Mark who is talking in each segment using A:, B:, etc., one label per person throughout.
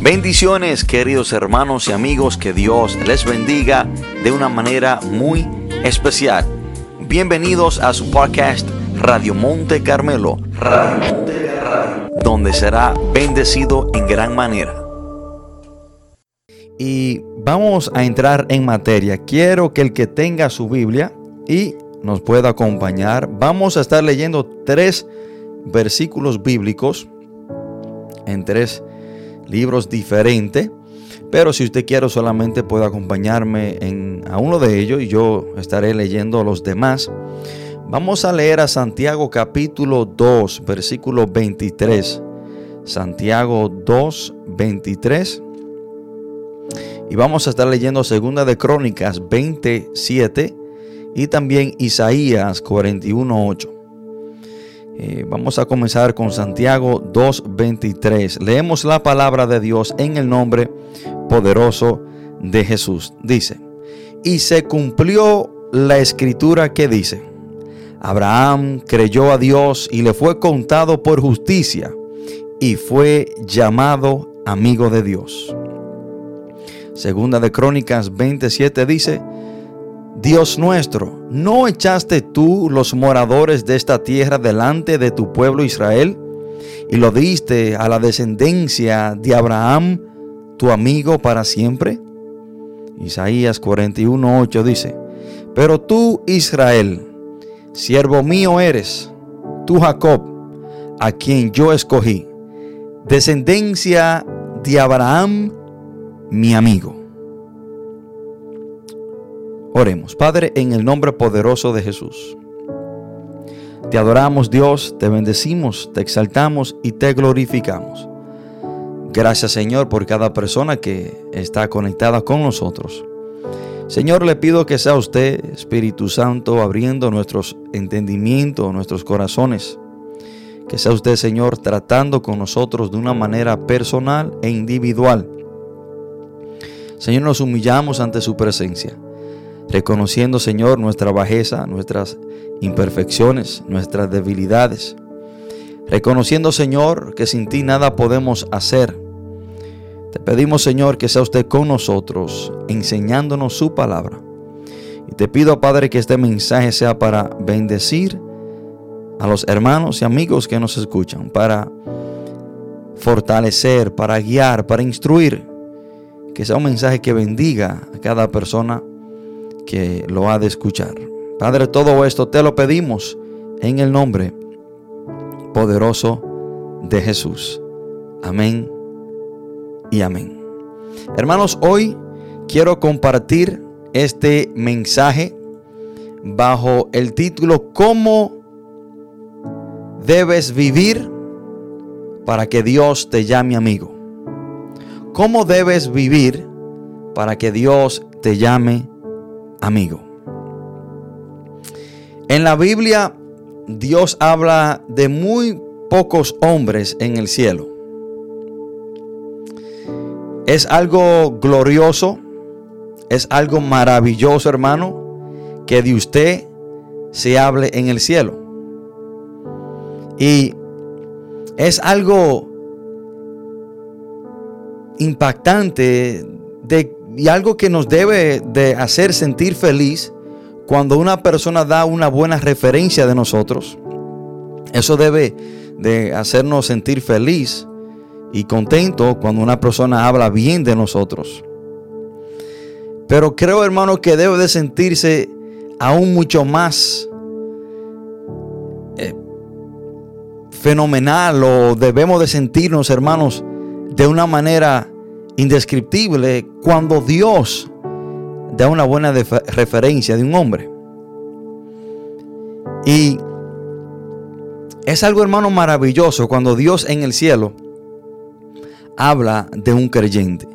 A: Bendiciones queridos hermanos y amigos, que Dios les bendiga de una manera muy especial. Bienvenidos a su podcast Radio Monte Carmelo, donde será bendecido en gran manera.
B: Y vamos a entrar en materia. Quiero que el que tenga su Biblia y nos pueda acompañar, vamos a estar leyendo tres versículos bíblicos en tres libros diferentes. Pero si usted quiere solamente puede acompañarme en, a uno de ellos y yo estaré leyendo los demás. Vamos a leer a Santiago capítulo 2, versículo 23. Santiago 2, 23. Y vamos a estar leyendo Segunda de Crónicas 27 y también Isaías 41, 8. Eh, vamos a comenzar con Santiago 2.23. Leemos la palabra de Dios en el nombre poderoso de Jesús. Dice, y se cumplió la escritura que dice, Abraham creyó a Dios y le fue contado por justicia y fue llamado amigo de Dios. Segunda de Crónicas 27 dice, Dios nuestro, ¿no echaste tú los moradores de esta tierra delante de tu pueblo Israel? Y lo diste a la descendencia de Abraham, tu amigo para siempre. Isaías 41:8 dice, Pero tú, Israel, siervo mío eres, tú Jacob, a quien yo escogí, descendencia de Abraham, mi amigo. Oremos, Padre, en el nombre poderoso de Jesús. Te adoramos Dios, te bendecimos, te exaltamos y te glorificamos. Gracias Señor por cada persona que está conectada con nosotros. Señor, le pido que sea usted, Espíritu Santo, abriendo nuestros entendimientos, nuestros corazones. Que sea usted, Señor, tratando con nosotros de una manera personal e individual. Señor, nos humillamos ante su presencia reconociendo, Señor, nuestra bajeza, nuestras imperfecciones, nuestras debilidades. Reconociendo, Señor, que sin ti nada podemos hacer. Te pedimos, Señor, que sea usted con nosotros, enseñándonos su palabra. Y te pido, Padre, que este mensaje sea para bendecir a los hermanos y amigos que nos escuchan, para fortalecer, para guiar, para instruir. Que sea un mensaje que bendiga a cada persona que lo ha de escuchar. Padre, todo esto te lo pedimos en el nombre poderoso de Jesús. Amén y amén. Hermanos, hoy quiero compartir este mensaje bajo el título ¿Cómo debes vivir para que Dios te llame amigo? ¿Cómo debes vivir para que Dios te llame amigo. En la Biblia Dios habla de muy pocos hombres en el cielo. Es algo glorioso, es algo maravilloso, hermano, que de usted se hable en el cielo. Y es algo impactante de y algo que nos debe de hacer sentir feliz cuando una persona da una buena referencia de nosotros. Eso debe de hacernos sentir feliz y contento cuando una persona habla bien de nosotros. Pero creo, hermano, que debe de sentirse aún mucho más eh, fenomenal o debemos de sentirnos, hermanos, de una manera indescriptible cuando Dios da una buena referencia de un hombre. Y es algo, hermano, maravilloso cuando Dios en el cielo habla de un creyente.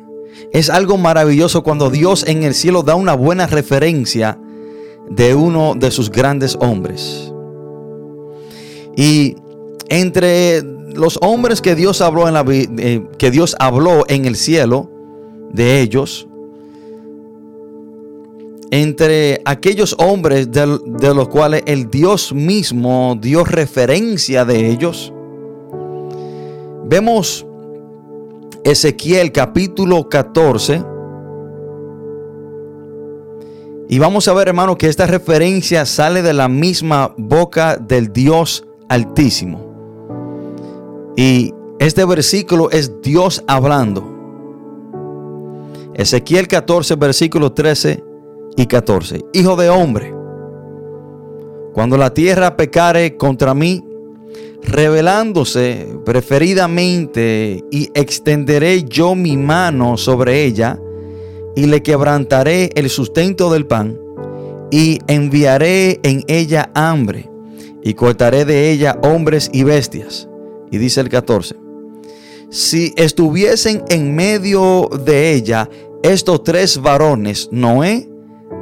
B: Es algo maravilloso cuando Dios en el cielo da una buena referencia de uno de sus grandes hombres. Y entre los hombres que Dios habló en la eh, que Dios habló en el cielo de ellos entre aquellos hombres de, de, los cuales el Dios mismo dio referencia de ellos, vemos Ezequiel capítulo 14. Y vamos a ver, hermano, que esta referencia sale de la misma boca del Dios Altísimo. Y este versículo es Dios hablando. Ezequiel 14, versículos 13 y 14. Hijo de hombre, cuando la tierra pecare contra mí, revelándose preferidamente y extenderé yo mi mano sobre ella y le quebrantaré el sustento del pan y enviaré en ella hambre y cortaré de ella hombres y bestias. Y dice el 14, si estuviesen en medio de ella estos tres varones, Noé,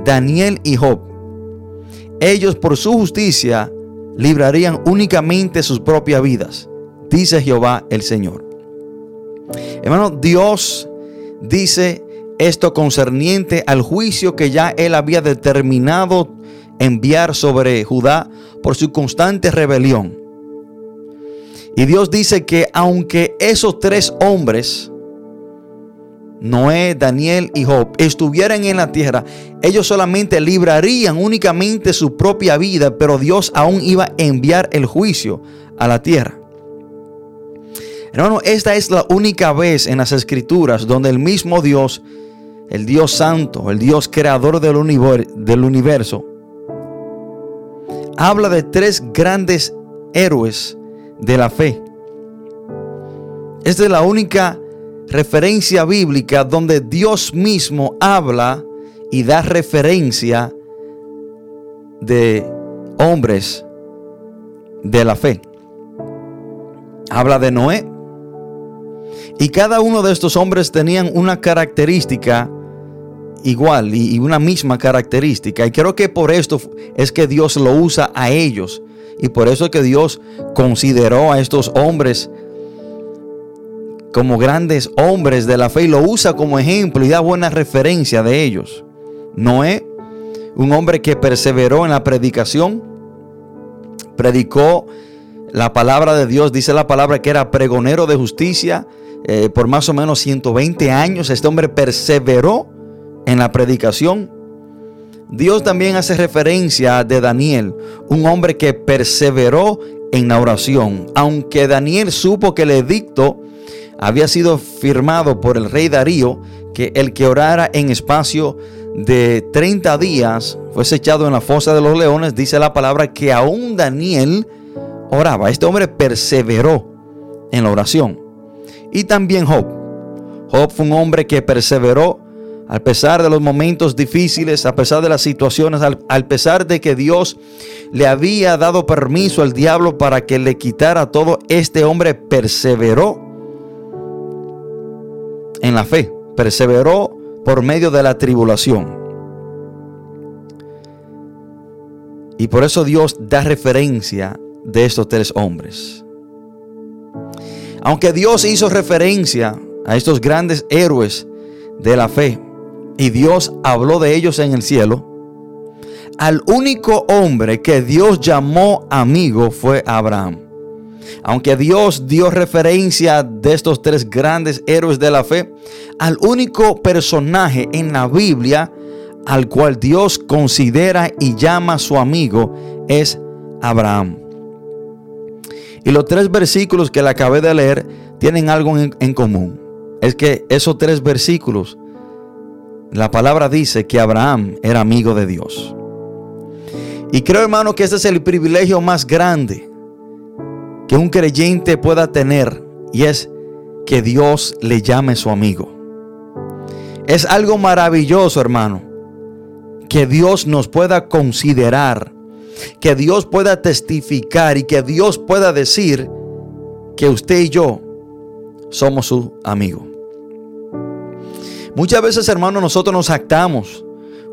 B: Daniel y Job, ellos por su justicia librarían únicamente sus propias vidas, dice Jehová el Señor. Hermano, Dios dice esto concerniente al juicio que ya él había determinado enviar sobre Judá por su constante rebelión. Y Dios dice que aunque esos tres hombres, Noé, Daniel y Job, estuvieran en la tierra, ellos solamente librarían únicamente su propia vida, pero Dios aún iba a enviar el juicio a la tierra. Hermano, esta es la única vez en las escrituras donde el mismo Dios, el Dios santo, el Dios creador del, universo, habla de tres grandes héroes de la fe. Esta es la única referencia bíblica donde Dios mismo habla y da referencia de hombres de la fe. Habla de Noé. Y cada uno de estos hombres tenían una característica igual y una misma característica. Y creo que por esto es que Dios lo usa a ellos. Y por eso es que Dios consideró a estos hombres como grandes hombres de la fe y lo usa como ejemplo y da buena referencia de ellos. Noé, un hombre que perseveró en la predicación, predicó la palabra de Dios, dice la palabra que era pregonero de justicia eh, por más o menos 120 años. Este hombre perseveró en la predicación. Dios también hace referencia de Daniel, un hombre que perseveró en la oración. Aunque Daniel supo que el edicto había sido firmado por el rey Darío que el que orara en espacio de 30 días fuese echado en la fosa de los leones, dice la palabra que aún Daniel oraba. Este hombre perseveró en la oración. Y también Job. Job fue un hombre que perseveró a pesar de los momentos difíciles, a pesar de las situaciones, al, pesar de que Dios le había dado permiso al diablo para que le quitara todo, este hombre perseveró en la fe, perseveró por medio de la tribulación. Y por eso Dios da referencia de estos tres hombres. Aunque Dios hizo referencia a estos grandes héroes de la fe y Dios habló de ellos en el cielo, al único hombre que Dios llamó amigo fue Abraham. Aunque Dios dio referencia de estos tres grandes héroes de la fe, al único personaje en la Biblia al cual Dios considera y llama su amigo es Abraham. Y los tres versículos que le acabé de leer tienen algo en, en, común. Es que esos tres versículos, la palabra dice que Abraham era amigo de Dios. Y creo hermano que ese es el privilegio más grande que un creyente pueda tener y es que Dios le llame su amigo. Es algo maravilloso, hermano, que Dios nos pueda considerar, que Dios pueda testificar y que Dios pueda decir que usted y yo somos su amigo. Muchas veces, hermano, nosotros nos actamos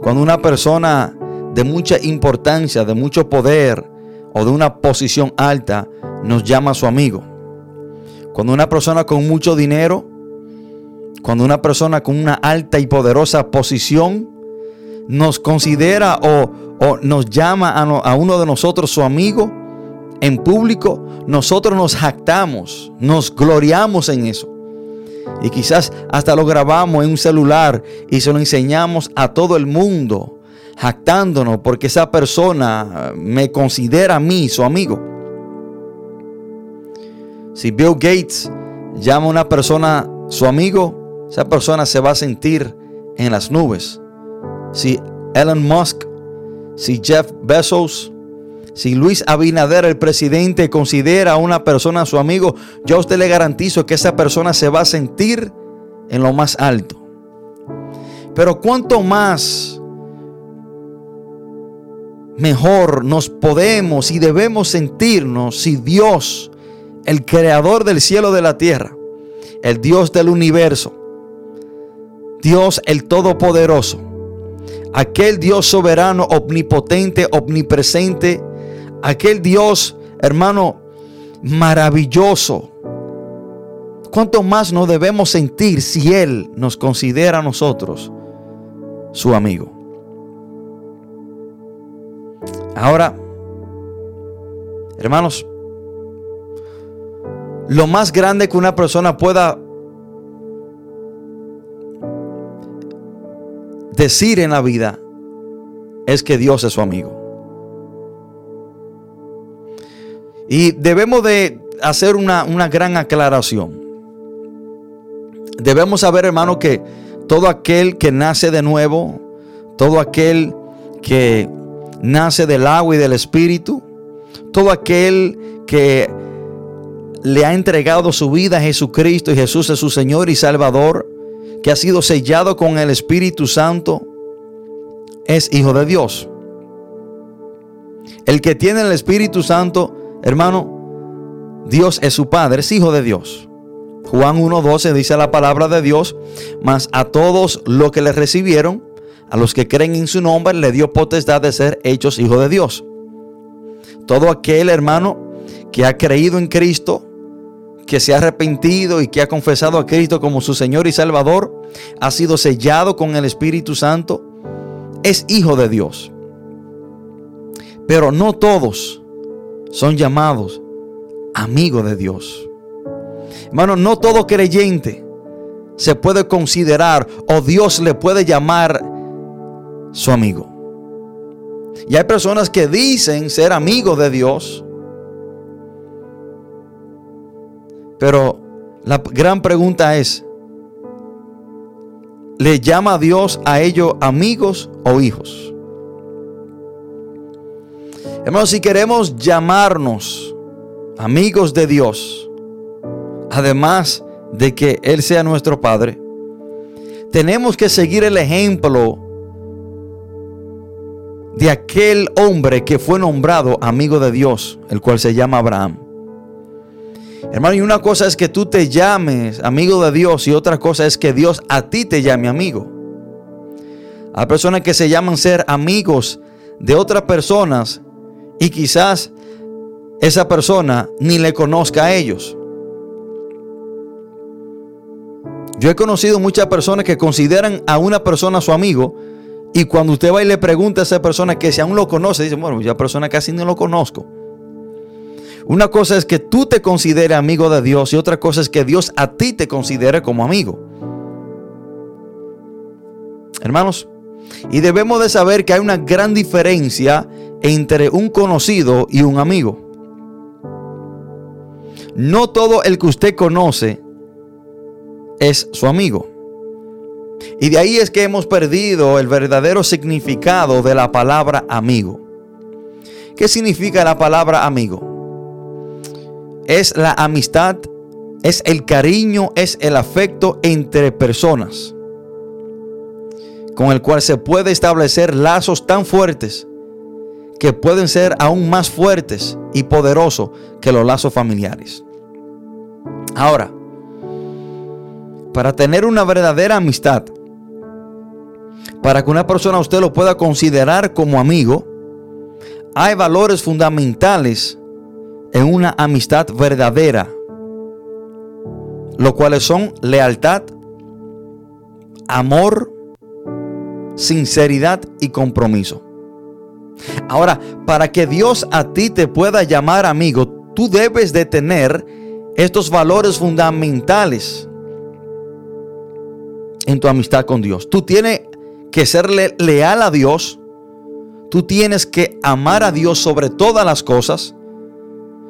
B: cuando una persona de mucha importancia, de mucho poder o de una posición alta nos llama a su amigo. Cuando una persona con mucho dinero, cuando una persona con una alta y poderosa posición nos considera o, nos llama a, a uno de nosotros su amigo en público, nosotros nos jactamos, nos gloriamos en eso. Y quizás hasta lo grabamos en un celular y se lo enseñamos a todo el mundo, jactándonos porque esa persona me considera a mí su amigo. Si Bill Gates llama a una persona su amigo, esa persona se va a sentir en las nubes. Si Elon Musk, si Jeff Bezos, si Luis Abinader, el presidente, considera a una persona su amigo, yo a usted le garantizo que esa persona se va a sentir en lo más alto. Pero cuánto más mejor nos podemos y debemos sentirnos si Dios, el creador del cielo y de la tierra, el Dios del universo, Dios el Todopoderoso, aquel Dios soberano, omnipotente, omnipresente, aquel Dios, hermano, maravilloso. ¿Cuánto más nos debemos sentir si Él nos considera a nosotros su amigo? Ahora, hermanos, lo más grande que una persona pueda decir en la vida es que Dios es su amigo. Y debemos de hacer una, gran aclaración. Debemos saber, hermano, que todo aquel que nace de nuevo, todo aquel que nace del agua y del espíritu, todo aquel que le ha entregado su vida a Jesucristo y Jesús es su Señor y Salvador, que ha sido sellado con el Espíritu Santo, es hijo de Dios. El que tiene el Espíritu Santo, hermano, Dios es su Padre, es hijo de Dios. Juan 1.12 dice la palabra de Dios, mas a todos los que le recibieron, a los que creen en su nombre, le dio potestad de ser hechos hijos de Dios. Todo aquel hermano que ha creído en Cristo, que se ha arrepentido y que ha confesado a Cristo como su Señor y Salvador, ha sido sellado con el Espíritu Santo, es hijo de Dios. Pero no todos son llamados amigos de Dios. Hermano, no todo creyente se puede considerar o Dios le puede llamar su amigo. Y hay personas que dicen ser amigos de Dios, Pero la gran pregunta es, ¿le llama Dios a ellos amigos o hijos? Hermanos, si queremos llamarnos amigos de Dios, además de que Él sea nuestro Padre, tenemos que seguir el ejemplo de aquel hombre que fue nombrado amigo de Dios, el cual se llama Abraham. Hermano, y una cosa es que tú te llames amigo de Dios y otra cosa es que Dios a ti te llame amigo. Hay personas que se llaman ser amigos de otras personas y quizás esa persona ni le conozca a ellos. Yo he conocido muchas personas que consideran a una persona su amigo y cuando usted va y le pregunta a esa persona que si aún lo conoce, dice, bueno, ya persona casi no lo conozco. Una cosa es que tú te consideres amigo de Dios y otra cosa es que Dios a ti te considere como amigo. Hermanos, y debemos de saber que hay una gran diferencia entre un conocido y un amigo. No todo el que usted conoce es su amigo. Y de ahí es que hemos perdido el verdadero significado de la palabra amigo. ¿Qué significa la palabra amigo? es la amistad, es el cariño, es el afecto entre personas, con el cual se puede establecer lazos tan fuertes que pueden ser aún más fuertes y poderosos que los lazos familiares. Ahora, para tener una verdadera amistad, para que una persona usted lo pueda considerar como amigo, hay valores fundamentales en una amistad verdadera, lo cuales son lealtad, amor, sinceridad y compromiso. Ahora, para que Dios a ti te pueda llamar amigo, tú debes de tener estos valores fundamentales. en tu amistad con Dios. Tú tienes que ser leal a Dios. Tú tienes que amar a Dios sobre todas las cosas.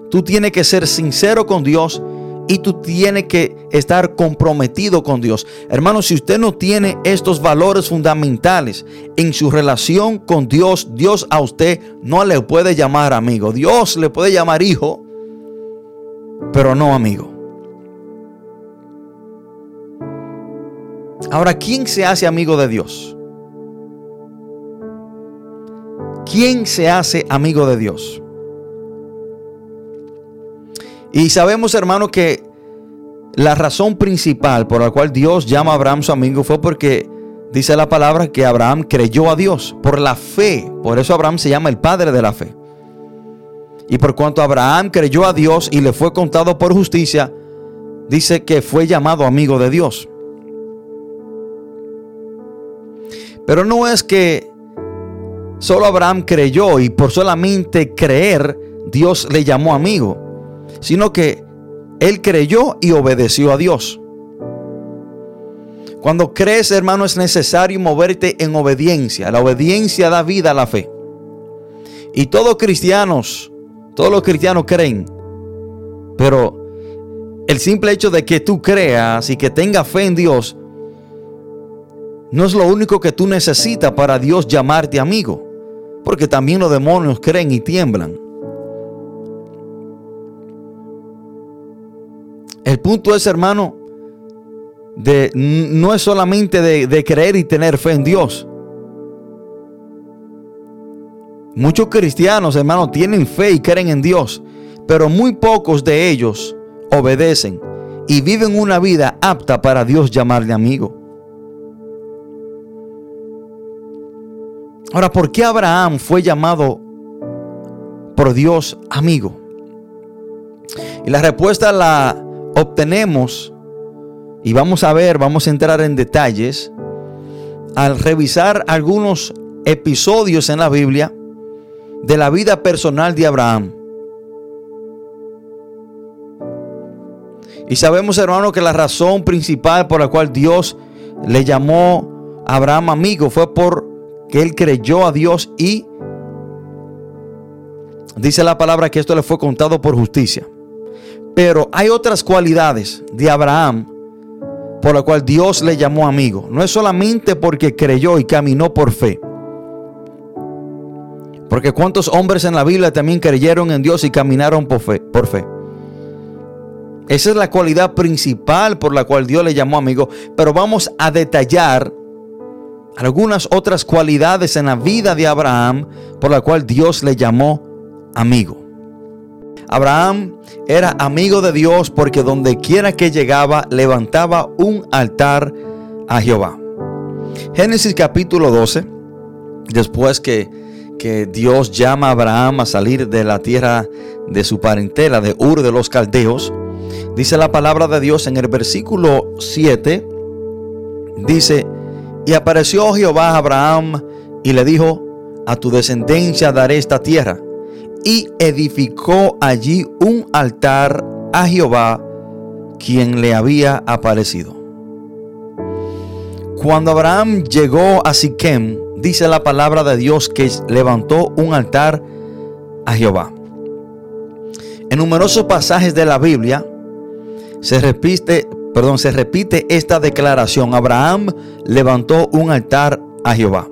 B: Tú tienes que ser sincero con Dios y tú tienes que estar comprometido con Dios. Hermano, si usted no tiene estos valores fundamentales en su relación con Dios, Dios a usted no le puede llamar amigo. Dios le puede llamar hijo, pero no amigo. Ahora, ¿quién se hace amigo de Dios? ¿Quién se hace amigo de Dios? Y sabemos, hermano, que la razón principal por la cual Dios llama a Abraham su amigo fue porque dice la palabra que Abraham creyó a Dios por la fe. Por eso Abraham se llama el padre de la fe. Y por cuanto Abraham creyó a Dios y le fue contado por justicia, dice que fue llamado amigo de Dios. Pero no es que solo Abraham creyó y por solamente creer Dios le llamó amigo sino que él creyó y obedeció a Dios. Cuando crees, hermano, es necesario moverte en obediencia. La obediencia da vida a la fe. Y todos cristianos, todos los cristianos creen. Pero el simple hecho de que tú creas y que tengas fe en Dios, no es lo único que tú necesitas para Dios llamarte amigo. Porque también los demonios creen y tiemblan. El punto es, hermano, de, no es solamente de, creer y tener fe en Dios. Muchos cristianos, hermano, tienen fe y creen en Dios, pero muy pocos de ellos obedecen y viven una vida apta para Dios llamarle amigo. Ahora, ¿por qué Abraham fue llamado por Dios amigo? Y la respuesta la obtenemos, y vamos a ver, vamos a entrar en detalles, al revisar algunos episodios en la Biblia de la vida personal de Abraham. Y sabemos, hermano, que la razón principal por la cual Dios le llamó a Abraham amigo fue porque él creyó a Dios y dice la palabra que esto le fue contado por justicia. Pero hay otras cualidades de Abraham por la cual Dios le llamó amigo. No es solamente porque creyó y caminó por fe. Porque cuántos hombres en la Biblia también creyeron en Dios y caminaron por fe, por fe. Esa es la cualidad principal por la cual Dios le llamó amigo. Pero vamos a detallar algunas otras cualidades en la vida de Abraham por la cual Dios le llamó amigo. Abraham era amigo de Dios porque donde quiera que llegaba levantaba un altar a Jehová. Génesis capítulo 12, después que, que Dios llama a Abraham a salir de la tierra de su parentela, de Ur de los Caldeos, dice la palabra de Dios en el versículo 7, dice, y apareció Jehová a Abraham y le dijo, a tu descendencia daré esta tierra y edificó allí un altar a Jehová, quien le había aparecido. Cuando Abraham llegó a Siquem, dice la palabra de Dios que levantó un altar a Jehová. En numerosos pasajes de la Biblia se repite, perdón, se repite esta declaración. Abraham levantó un altar a Jehová.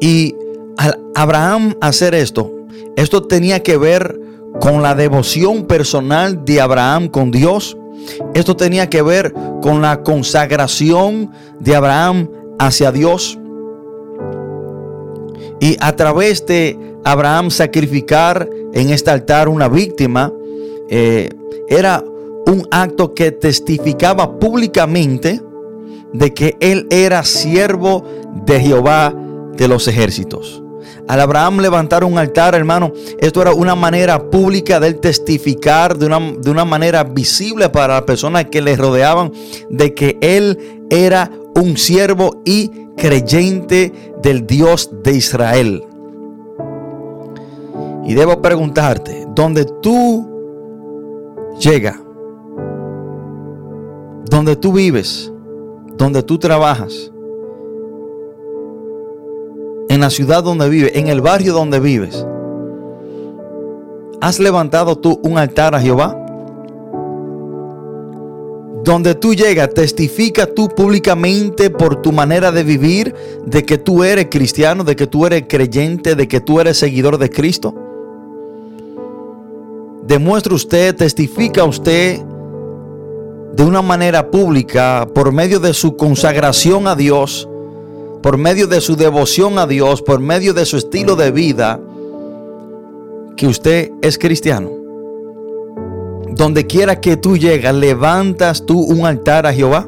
B: Y al Abraham hacer esto, esto tenía que ver con la devoción personal de Abraham con Dios. Esto tenía que ver con la consagración de Abraham hacia Dios. Y a través de Abraham sacrificar en este altar una víctima, eh, era un acto que testificaba públicamente de que él era siervo de Jehová de los ejércitos. Al Abraham levantar un altar, hermano, esto era una manera pública de testificar de una, de una manera visible para las personas que le rodeaban de que él era un siervo y creyente del Dios de Israel. Y debo preguntarte, ¿dónde tú llegas, donde tú vives, donde tú trabajas, en la ciudad donde vives, en el barrio donde vives, ¿has levantado tú un altar a Jehová? Donde tú llegas, testifica tú públicamente por tu manera de vivir de que tú eres cristiano, de que tú eres creyente, de que tú eres seguidor de Cristo. Demuestra usted, testifica usted de una manera pública por medio de su consagración a Dios, por medio de su devoción a Dios, por medio de su estilo de vida, que usted es cristiano. Donde quiera que tú llegas, levantas tú un altar a Jehová.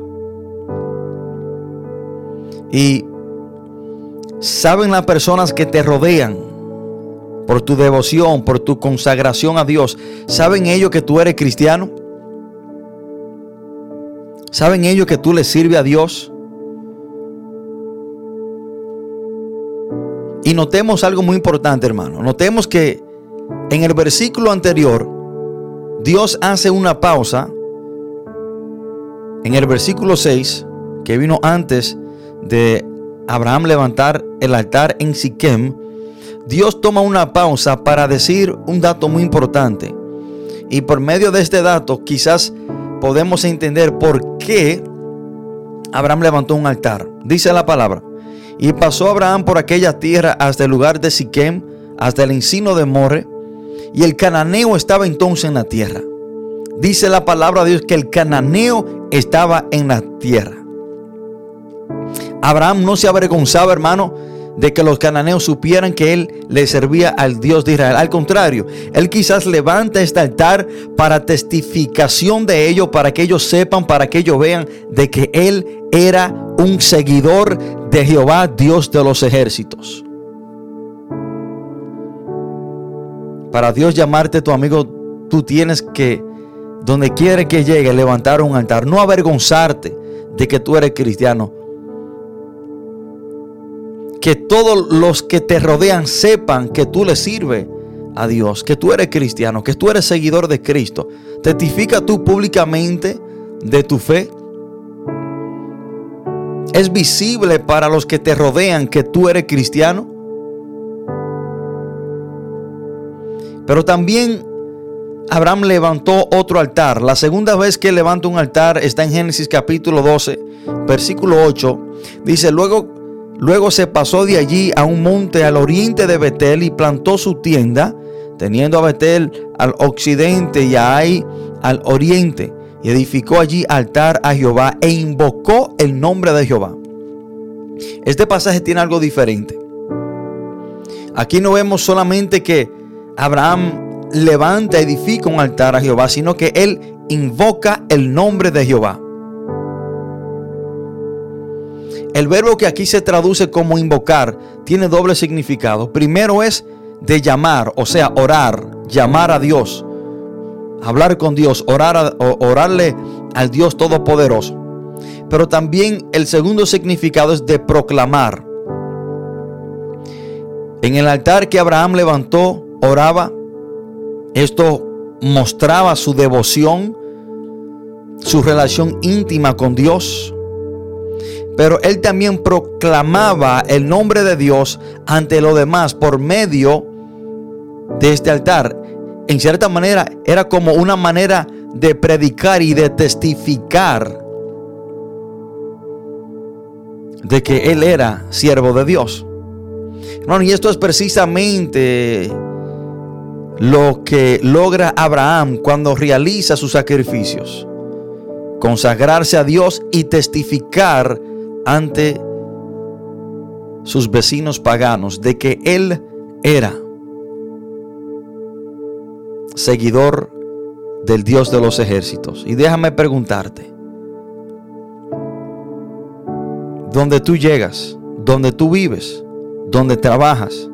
B: Y saben las personas que te rodean por tu devoción, por tu consagración a Dios, ¿saben ellos que tú eres cristiano? ¿Saben ellos que tú le sirves a Dios? Y notemos algo muy importante, hermano. Notemos que en el versículo anterior, Dios hace una pausa. En el versículo 6, que vino antes de Abraham levantar el altar en Siquem, Dios toma una pausa para decir un dato muy importante. Y por medio de este dato quizás podemos entender por qué Abraham levantó un altar. Dice la palabra. Y pasó Abraham por aquella tierra hasta el lugar de Siquem, hasta el encino de More, y el cananeo estaba entonces en la tierra. Dice la palabra de Dios que el cananeo estaba en la tierra. Abraham no se avergonzaba, hermano, de que los cananeos supieran que él le servía al Dios de Israel. Al contrario, él quizás levanta este altar para testificación de ellos, para que ellos sepan, para que ellos vean de que él era un seguidor de Jehová, Dios de los ejércitos. Para Dios llamarte tu amigo, tú tienes que, donde quiere que llegue, levantar un altar, no avergonzarte de que tú eres cristiano que todos los que te rodean sepan que tú le sirves a Dios, que tú eres cristiano, que tú eres seguidor de Cristo. Testifica tú públicamente de tu fe. Es visible para los que te rodean que tú eres cristiano. Pero también Abraham levantó otro altar. La segunda vez que levanta un altar está en Génesis capítulo 12, versículo 8. Dice, luego Luego se pasó de allí a un monte al oriente de Betel y plantó su tienda, teniendo a Betel al occidente y a Ai al oriente. Edificó allí altar a Jehová e invocó el nombre de Jehová. Este pasaje tiene algo diferente. Aquí no vemos solamente que Abraham levanta, edifica un altar a Jehová, sino que él invoca el nombre de Jehová. El verbo que aquí se traduce como invocar tiene doble significado. Primero es de llamar, o sea, orar, llamar a Dios, hablar con Dios, orar orarle al Dios Todopoderoso. Pero también el segundo significado es de proclamar. En el altar que Abraham levantó, oraba. Esto mostraba su devoción, su relación íntima con Dios pero él también proclamaba el nombre de Dios ante los demás por medio de este altar. En cierta manera era como una manera de predicar y de testificar de que él era siervo de Dios. y esto es precisamente lo que logra Abraham cuando realiza sus sacrificios. Consagrarse a Dios y testificar ante sus vecinos paganos de que él era seguidor del Dios de los ejércitos. Y déjame preguntarte, donde tú llegas, donde tú vives, donde trabajas,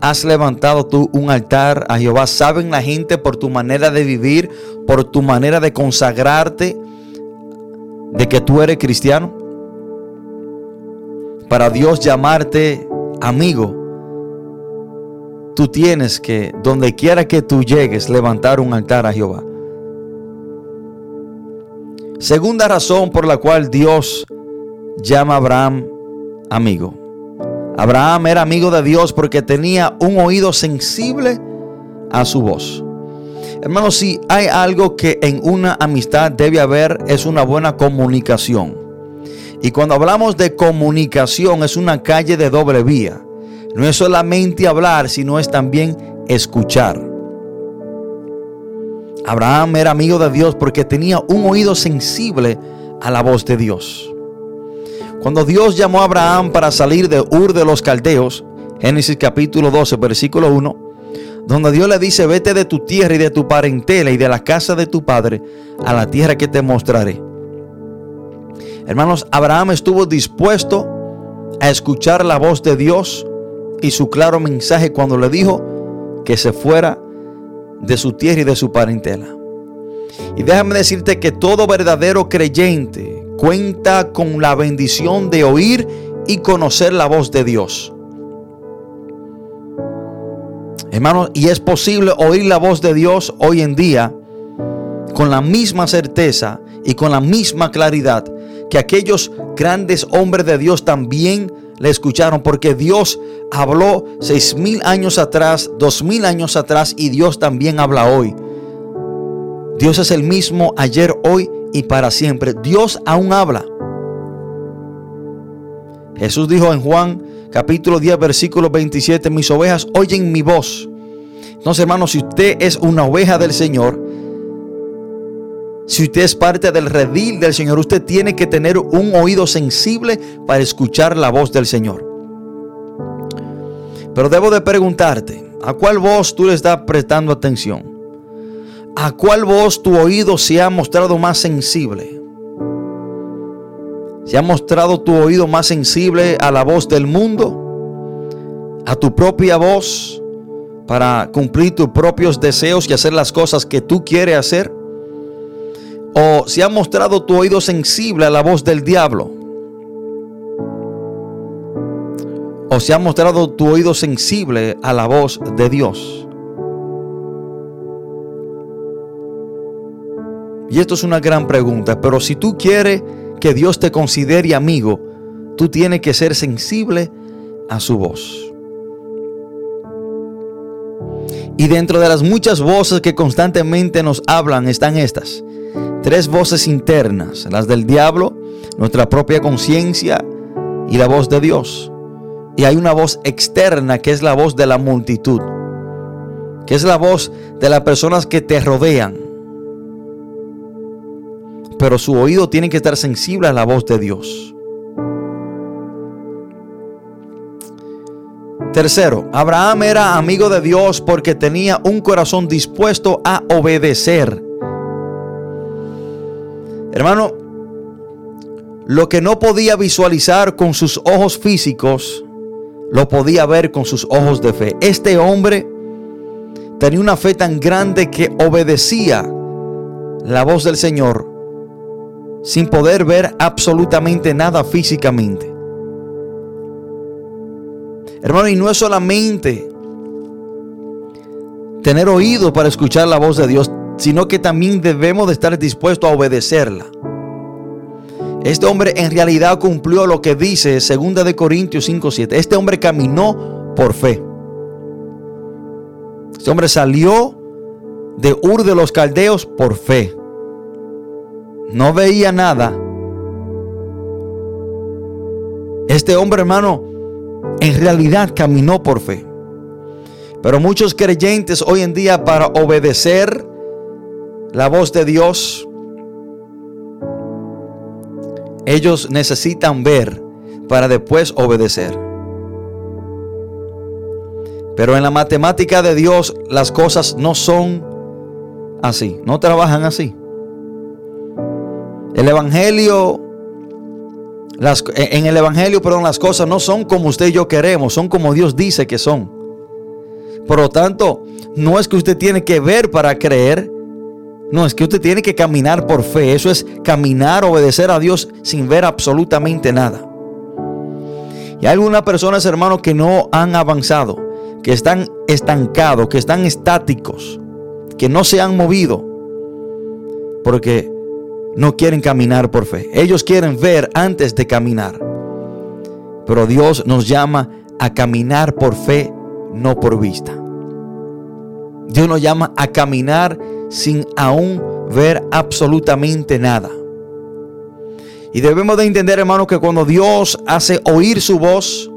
B: has levantado tú un altar a Jehová. ¿Saben la gente por tu manera de vivir, por tu manera de consagrarte de que tú eres cristiano? Para Dios llamarte amigo, tú tienes que, donde quiera que tú llegues, levantar un altar a Jehová. Segunda razón por la cual Dios llama a Abraham amigo. Abraham era amigo de Dios porque tenía un oído sensible a su voz. Hermanos, si hay algo que en una amistad debe haber es una buena comunicación. Y cuando hablamos de comunicación es una calle de doble vía. No es solamente hablar, sino es también escuchar. Abraham era amigo de Dios porque tenía un oído sensible a la voz de Dios. Cuando Dios llamó a Abraham para salir de Ur de los Caldeos, Génesis capítulo 12, versículo 1, donde Dios le dice, vete de tu tierra y de tu parentela y de la casa de tu padre a la tierra que te mostraré. Hermanos, Abraham estuvo dispuesto a escuchar la voz de Dios y su claro mensaje cuando le dijo que se fuera de su tierra y de su parentela. Y déjame decirte que todo verdadero creyente cuenta con la bendición de oír y conocer la voz de Dios. Hermanos, y es posible oír la voz de Dios hoy en día con la misma certeza y con la misma claridad que aquellos grandes hombres de Dios también le escucharon, porque Dios habló seis mil años atrás, dos mil años atrás, y Dios también habla hoy. Dios es el mismo ayer, hoy y para siempre. Dios aún habla. Jesús dijo en Juan capítulo 10, versículo 27, mis ovejas oyen mi voz. Entonces, hermano, si usted es una oveja del Señor, si usted es parte del redil del Señor, usted tiene que tener un oído sensible para escuchar la voz del Señor. Pero debo de preguntarte, ¿a cuál voz tú le estás prestando atención? ¿A cuál voz tu oído se ha mostrado más sensible? ¿Se ha mostrado tu oído más sensible a la voz del mundo? ¿A tu propia voz para cumplir tus propios deseos y hacer las cosas que tú quieres hacer? ¿O se ha mostrado tu oído sensible a la voz del diablo? ¿O se ha mostrado tu oído sensible a la voz de Dios? Y esto es una gran pregunta, pero si tú quieres que Dios te considere amigo, tú tienes que ser sensible a su voz. Y dentro de las muchas voces que constantemente nos hablan están estas tres voces internas, las del diablo, nuestra propia conciencia y la voz de Dios. Y hay una voz externa que es la voz de la multitud, que es la voz de las personas que te rodean. Pero su oído tiene que estar sensible a la voz de Dios. Tercero, Abraham era amigo de Dios porque tenía un corazón dispuesto a obedecer Hermano, lo que no podía visualizar con sus ojos físicos, lo podía ver con sus ojos de fe. Este hombre tenía una fe tan grande que obedecía la voz del Señor sin poder ver absolutamente nada físicamente. Hermano, y no es solamente tener oído para escuchar la voz de Dios, sino que también debemos de estar dispuestos a obedecerla. Este hombre en realidad cumplió lo que dice 2 de Corintios 5:7. Este hombre caminó por fe. Este hombre salió de Ur de los Caldeos por fe. No veía nada. Este hombre, hermano, en realidad caminó por fe. Pero muchos creyentes hoy en día para obedecer la voz de Dios, ellos necesitan ver para después obedecer. Pero en la matemática de Dios las cosas no son así, no trabajan así. El evangelio las, en el evangelio, perdón, las cosas no son como usted y yo queremos, son como Dios dice que son. Por lo tanto, no es que usted tiene que ver para creer, no, es que usted tiene que caminar por fe. Eso es caminar, obedecer a Dios sin ver absolutamente nada. Y hay algunas personas, hermanos, que no han avanzado, que están estancados, que están estáticos, que no se han movido. Porque no quieren caminar por fe. Ellos quieren ver antes de caminar. Pero Dios nos llama a caminar por fe, no por vista. Dios nos llama a caminar sin aún ver absolutamente nada. Y debemos de entender, hermano, que cuando Dios hace oír su voz,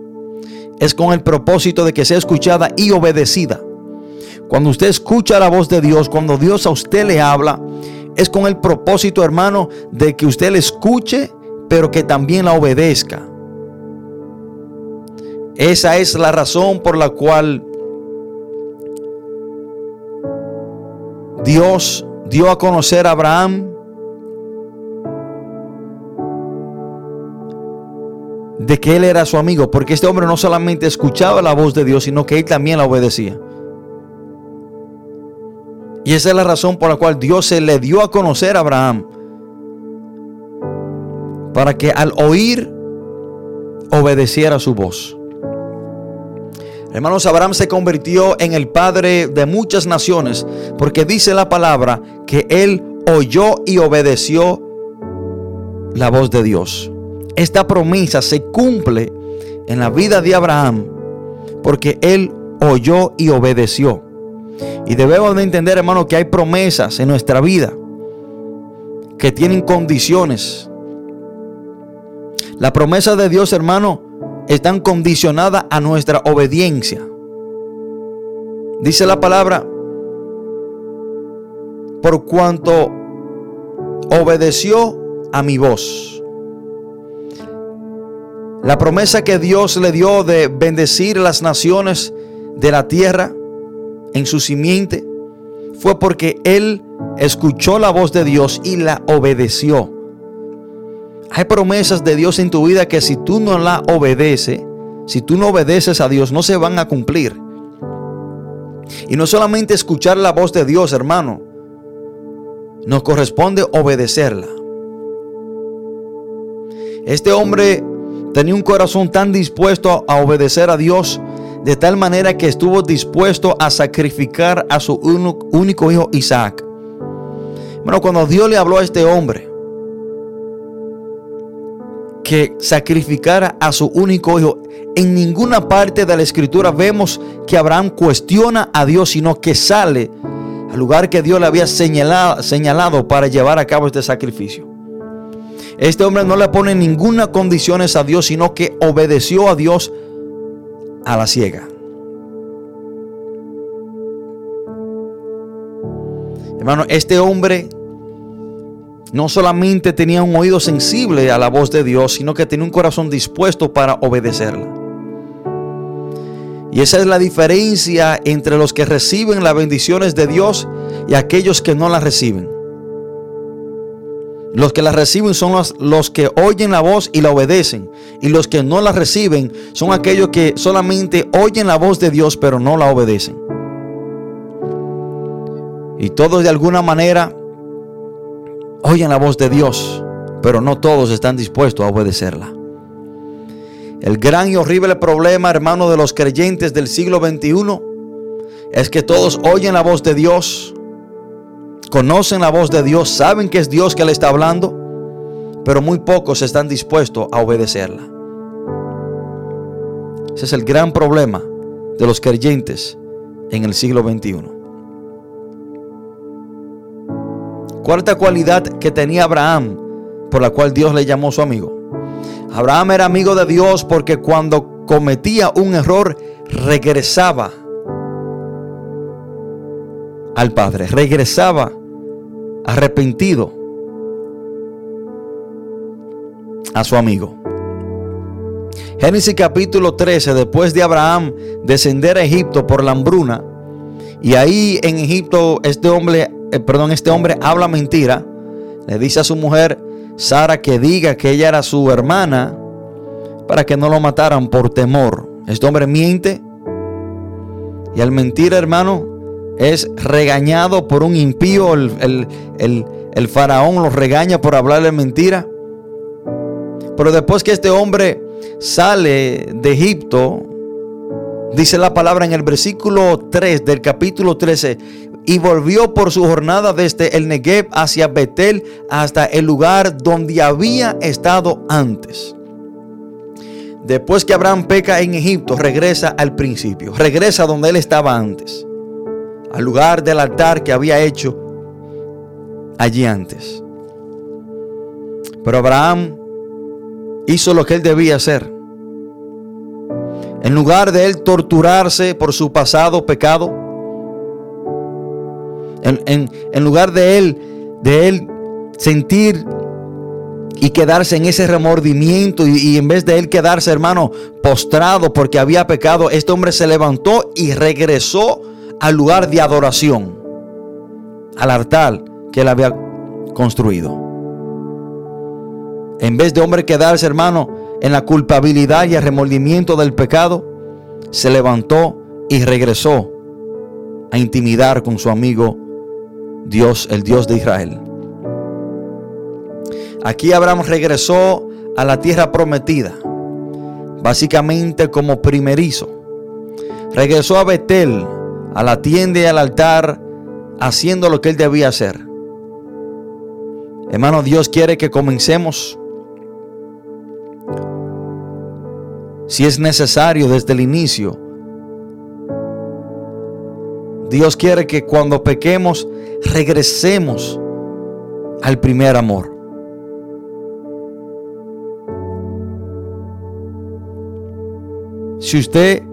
B: es con el propósito de que sea escuchada y obedecida. Cuando usted escucha la voz de Dios, cuando Dios a usted le habla, es con el propósito, hermano, de que usted le escuche, pero que también la obedezca. Esa es la razón por la cual Dios dio a conocer a Abraham de que él era su amigo, porque este hombre no solamente escuchaba la voz de Dios, sino que él también la obedecía. Y esa es la razón por la cual Dios se le dio a conocer a Abraham. Para que al oír obedeciera su voz. Hermanos, Abraham se convirtió en el padre de muchas naciones porque dice la palabra que él oyó y obedeció la voz de Dios. Esta promesa se cumple en la vida de Abraham porque él oyó y obedeció. Y debemos de entender, hermano, que hay promesas en nuestra vida que tienen condiciones. La promesa de Dios, hermano, están condicionadas a nuestra obediencia. Dice la palabra, por cuanto obedeció a mi voz. La promesa que Dios le dio de bendecir las naciones de la tierra en su simiente fue porque él escuchó la voz de Dios y la obedeció. Hay promesas de Dios en tu vida que si tú no la obedeces, si tú no obedeces a Dios, no se van a cumplir. Y no solamente escuchar la voz de Dios, hermano, nos corresponde obedecerla. Este hombre tenía un corazón tan dispuesto a obedecer a Dios de tal manera que estuvo dispuesto a sacrificar a su único hijo Isaac. Bueno, cuando Dios le habló a este hombre que sacrificara a su único hijo, en ninguna parte de la escritura vemos que Abraham cuestiona a Dios, sino que sale al lugar que Dios le había señalado, señalado para llevar a cabo este sacrificio. Este hombre no le pone ninguna condiciones a Dios, sino que obedeció a Dios a la ciega. Hermano, este hombre no solamente tenía un oído sensible a la voz de Dios, sino que tenía un corazón dispuesto para obedecerla. Y esa es la diferencia entre los que reciben las bendiciones de Dios y aquellos que no las reciben. Los que la reciben son los, los, que oyen la voz y la obedecen. Y los que no la reciben son aquellos que solamente oyen la voz de Dios pero no la obedecen. Y todos de alguna manera oyen la voz de Dios, pero no todos están dispuestos a obedecerla. El gran y horrible problema, hermano, de los creyentes del siglo XXI es que todos oyen la voz de Dios, conocen la voz de Dios, saben que es Dios que le está hablando, pero muy pocos están dispuestos a obedecerla. Ese es el gran problema de los creyentes en el siglo XXI. Cuarta cualidad que tenía Abraham, por la cual Dios le llamó su amigo. Abraham era amigo de Dios porque cuando cometía un error regresaba al Padre, regresaba arrepentido a su amigo. Génesis capítulo 13, después de Abraham descender a Egipto por la hambruna, y ahí en Egipto este hombre, eh, perdón, este hombre habla mentira, le dice a su mujer Sara que diga que ella era su hermana para que no lo mataran por temor. Este hombre miente y al mentir, hermano, es regañado por un impío. El, faraón lo regaña por hablarle mentira. Pero después que este hombre sale de Egipto, dice la palabra en el versículo 3 del capítulo 13, y volvió por su jornada desde el Negev hacia Betel hasta el lugar donde había estado antes. Después que Abraham peca en Egipto, regresa al principio, regresa donde él estaba antes, al lugar del altar que había hecho allí antes. Pero Abraham hizo lo que él debía hacer. En lugar de él torturarse por su pasado pecado, en, lugar de él, de él sentir y quedarse en ese remordimiento y, en vez de él quedarse, hermano, postrado porque había pecado, este hombre se levantó y regresó al lugar de adoración, al altar que él había construido. En vez de hombre quedarse, hermano, en la culpabilidad y el remordimiento del pecado, se levantó y regresó a intimidar con su amigo Dios, el Dios de Israel. Aquí Abraham regresó a la tierra prometida, básicamente como primerizo. Regresó a Betel, a la tienda y al altar, haciendo lo que él debía hacer. Hermano, Dios quiere que comencemos, si es necesario, desde el inicio, Dios quiere que cuando pequemos regresemos al primer amor. Si usted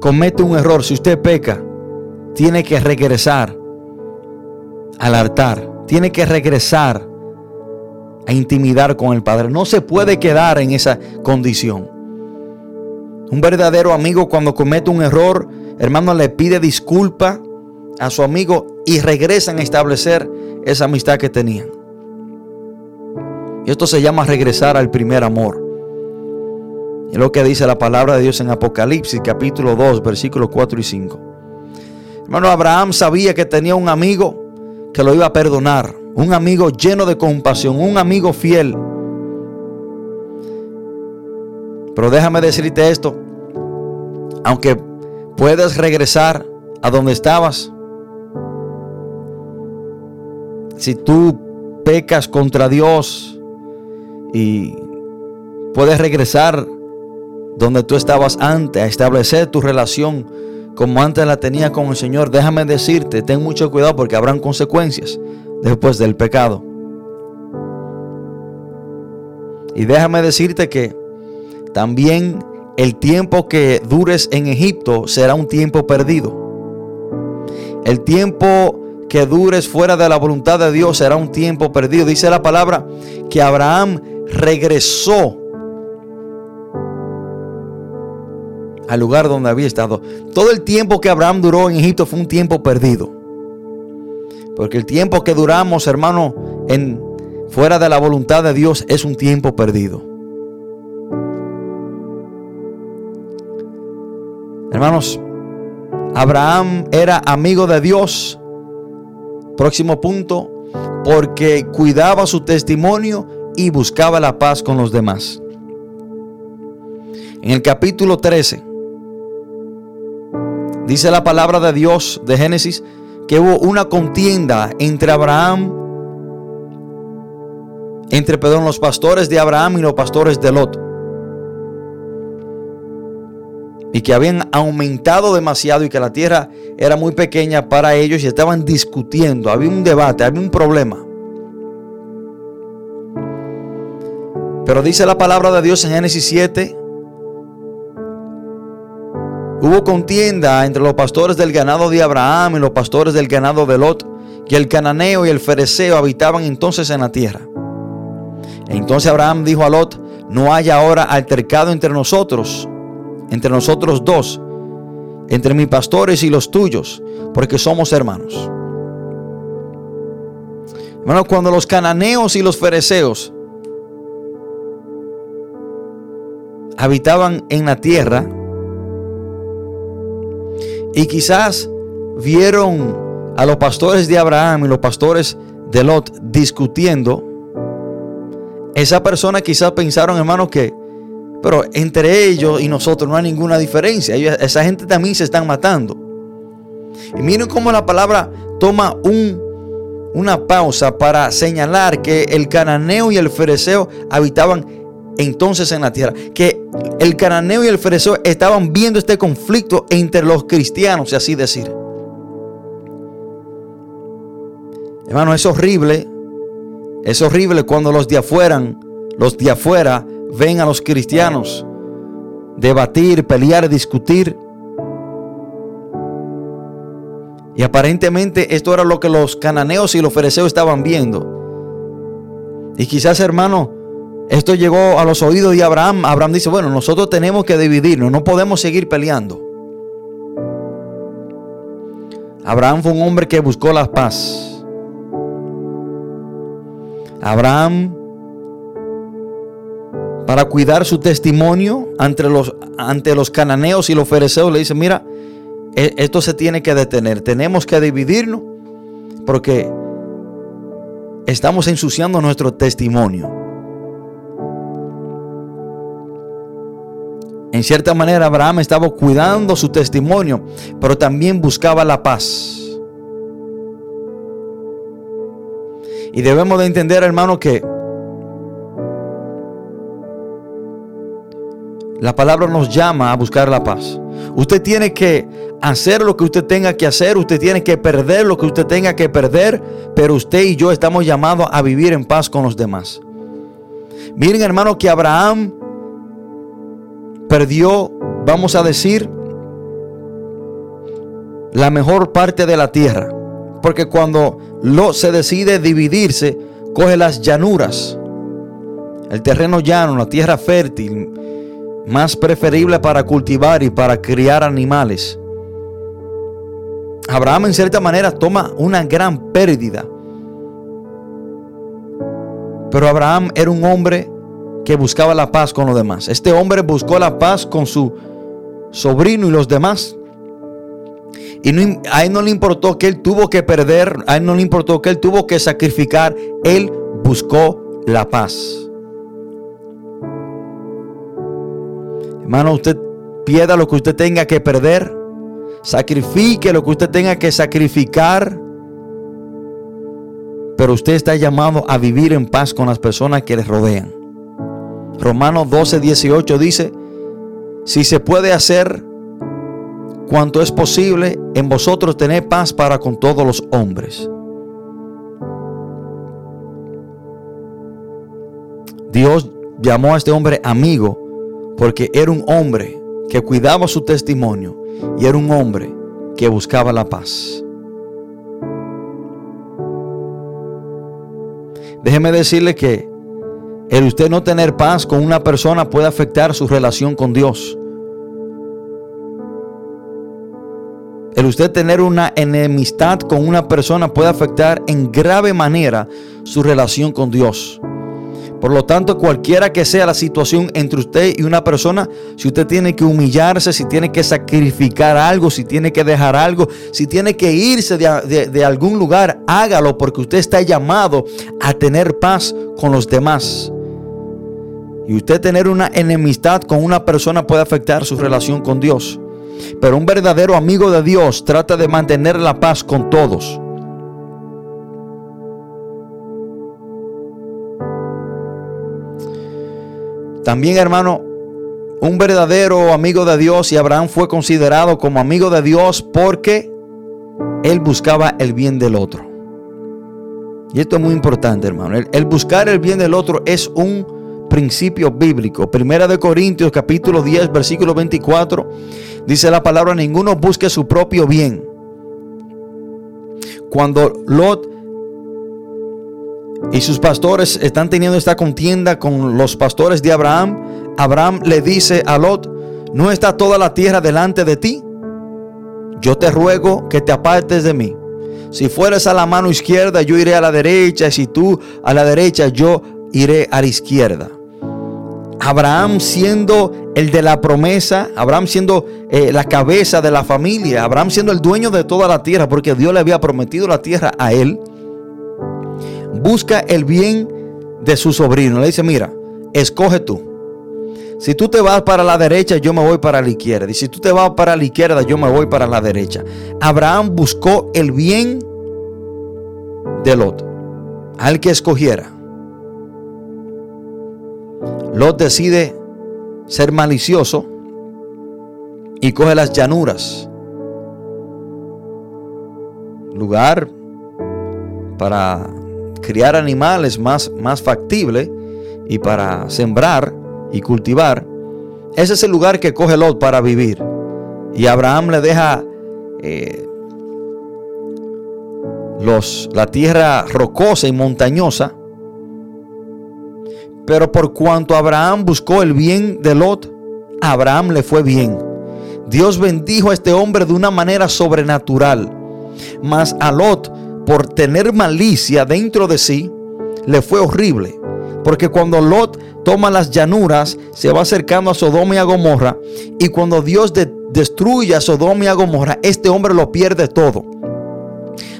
B: comete un error, si usted peca, tiene que regresar al altar, tiene que regresar a intimidar con el Padre. No se puede quedar en esa condición. Un verdadero amigo cuando comete un error, hermano, le pide disculpa a su amigo y regresan a establecer esa amistad que tenían. Y esto se llama regresar al primer amor. Es lo que dice la palabra de Dios en Apocalipsis capítulo 2 versículos 4 y 5. Hermano, Abraham sabía que tenía un amigo que lo iba a perdonar, un amigo lleno de compasión, un amigo fiel. Pero déjame decirte esto, aunque puedes regresar a donde estabas, si tú pecas contra Dios y puedes regresar donde tú estabas antes, a establecer tu relación como antes la tenía con el Señor, déjame decirte, ten mucho cuidado porque habrán consecuencias después del pecado. Y déjame decirte que también el tiempo que dures en Egipto será un tiempo perdido. El tiempo que dures fuera de la voluntad de Dios será un tiempo perdido. Dice la palabra que Abraham regresó al lugar donde había estado. Todo el tiempo que Abraham duró en Egipto fue un tiempo perdido. Porque el tiempo que duramos, hermano, en fuera de la voluntad de Dios es un tiempo perdido. Hermanos, Abraham era amigo de Dios Próximo punto, porque cuidaba su testimonio y buscaba la paz con los demás. En el capítulo 13, dice la palabra de Dios de Génesis que hubo una contienda entre Abraham, entre, perdón, los pastores de Abraham y los pastores de Lot y que habían aumentado demasiado y que la tierra era muy pequeña para ellos y estaban discutiendo, había un debate, había un problema. Pero dice la palabra de Dios en Génesis 7, hubo contienda entre los pastores del ganado de Abraham y los pastores del ganado de Lot, que el cananeo y el fereceo habitaban entonces en la tierra. entonces Abraham dijo a Lot, no haya ahora altercado entre nosotros entre nosotros dos, entre mis pastores y los tuyos, porque somos hermanos. Hermano, cuando los cananeos y los fereceos habitaban en la tierra y quizás vieron a los pastores de Abraham y los pastores de Lot discutiendo, esa persona quizás pensaron, hermano, que pero entre ellos y nosotros no hay ninguna diferencia. esa gente también se están matando. Y miren cómo la palabra toma un, una pausa para señalar que el cananeo y el fereceo habitaban entonces en la tierra. Que el cananeo y el fereceo estaban viendo este conflicto entre los cristianos, y así decir. Hermano, es horrible. Es horrible cuando los de afuera, los de afuera ven a los cristianos debatir, pelear, discutir. Y aparentemente esto era lo que los cananeos y los fereceos estaban viendo. Y quizás, hermano, esto llegó a los oídos de Abraham. Abraham dice, bueno, nosotros tenemos que dividirnos, no podemos seguir peleando. Abraham fue un hombre que buscó la paz. Abraham, para cuidar su testimonio ante los, ante los cananeos y los fereceos, le dice, mira, e, esto se tiene que detener, tenemos que dividirnos porque estamos ensuciando nuestro testimonio. En cierta manera Abraham estaba cuidando su testimonio, pero también buscaba la paz. Y debemos de entender, hermano, que la palabra nos llama a buscar la paz. Usted tiene que hacer lo que usted tenga que hacer, usted tiene que perder lo que usted tenga que perder, pero usted y yo estamos llamados a vivir en paz con los demás. Miren hermano que Abraham perdió, vamos a decir, la mejor parte de la tierra. Porque cuando lo se decide dividirse, coge las llanuras, el terreno llano, la tierra fértil, más preferible para cultivar y para criar animales. Abraham en cierta manera toma una gran pérdida. Pero Abraham era un hombre que buscaba la paz con los demás. Este hombre buscó la paz con su sobrino y los demás. Y a él no le importó que él tuvo que perder, a él no le importó que él tuvo que sacrificar, él buscó la paz. Hermano, usted pierda lo que usted tenga que perder, sacrifique lo que usted tenga que sacrificar, pero usted está llamado a vivir en paz con las personas que le rodean. Romanos 12, 18 dice, si se puede hacer cuanto es posible en vosotros tener paz para con todos los hombres. Dios llamó a este hombre amigo porque era un hombre que cuidaba su testimonio y era un hombre que buscaba la paz. Déjeme decirle que el usted no tener paz con una persona puede afectar su relación con Dios. El usted tener una enemistad con una persona puede afectar en grave manera su relación con Dios. Por lo tanto, cualquiera que sea la situación entre usted y una persona, si usted tiene que humillarse, si tiene que sacrificar algo, si tiene que dejar algo, si tiene que irse de, de algún lugar, hágalo porque usted está llamado a tener paz con los demás. Y usted tener una enemistad con una persona puede afectar su relación con Dios. Pero un verdadero amigo de Dios trata de mantener la paz con todos. También, hermano, un verdadero amigo de Dios y Abraham fue considerado como amigo de Dios porque él buscaba el bien del otro. Y esto es muy importante, hermano. el buscar el bien del otro es un principio bíblico. Primera de Corintios capítulo 10 versículo 24 dice la palabra, ninguno busque su propio bien. Cuando Lot y sus pastores están teniendo esta contienda con los pastores de Abraham, Abraham le dice a Lot, ¿no está toda la tierra delante de ti? Yo te ruego que te apartes de mí. Si fueres a la mano izquierda, yo iré a la derecha. Y si tú a la derecha, yo iré a la izquierda. Abraham siendo el de la promesa, Abraham siendo eh, la cabeza de la familia, Abraham siendo el dueño de toda la tierra, porque Dios le había prometido la tierra a él, busca el bien de su sobrino. Le dice, mira, escoge tú. Si tú te vas para la derecha, yo me voy para la izquierda. Y si tú te vas para la izquierda, yo me voy para la derecha. Abraham buscó el bien de Lot, al que escogiera. Lot decide ser malicioso y coge las llanuras. Lugar para criar animales más, más factible y para sembrar y cultivar. Ese es el lugar que coge Lot para vivir. Y Abraham le deja eh, los, la tierra rocosa y montañosa. Pero por cuanto Abraham buscó el bien de Lot, Abraham le fue bien. Dios bendijo a este hombre de una manera sobrenatural. Mas a Lot, por tener malicia dentro de sí, le fue horrible. Porque cuando Lot toma las llanuras, se va acercando a Sodoma y a Gomorra. Y cuando Dios destruye a Sodoma y a Gomorra, este hombre lo pierde todo.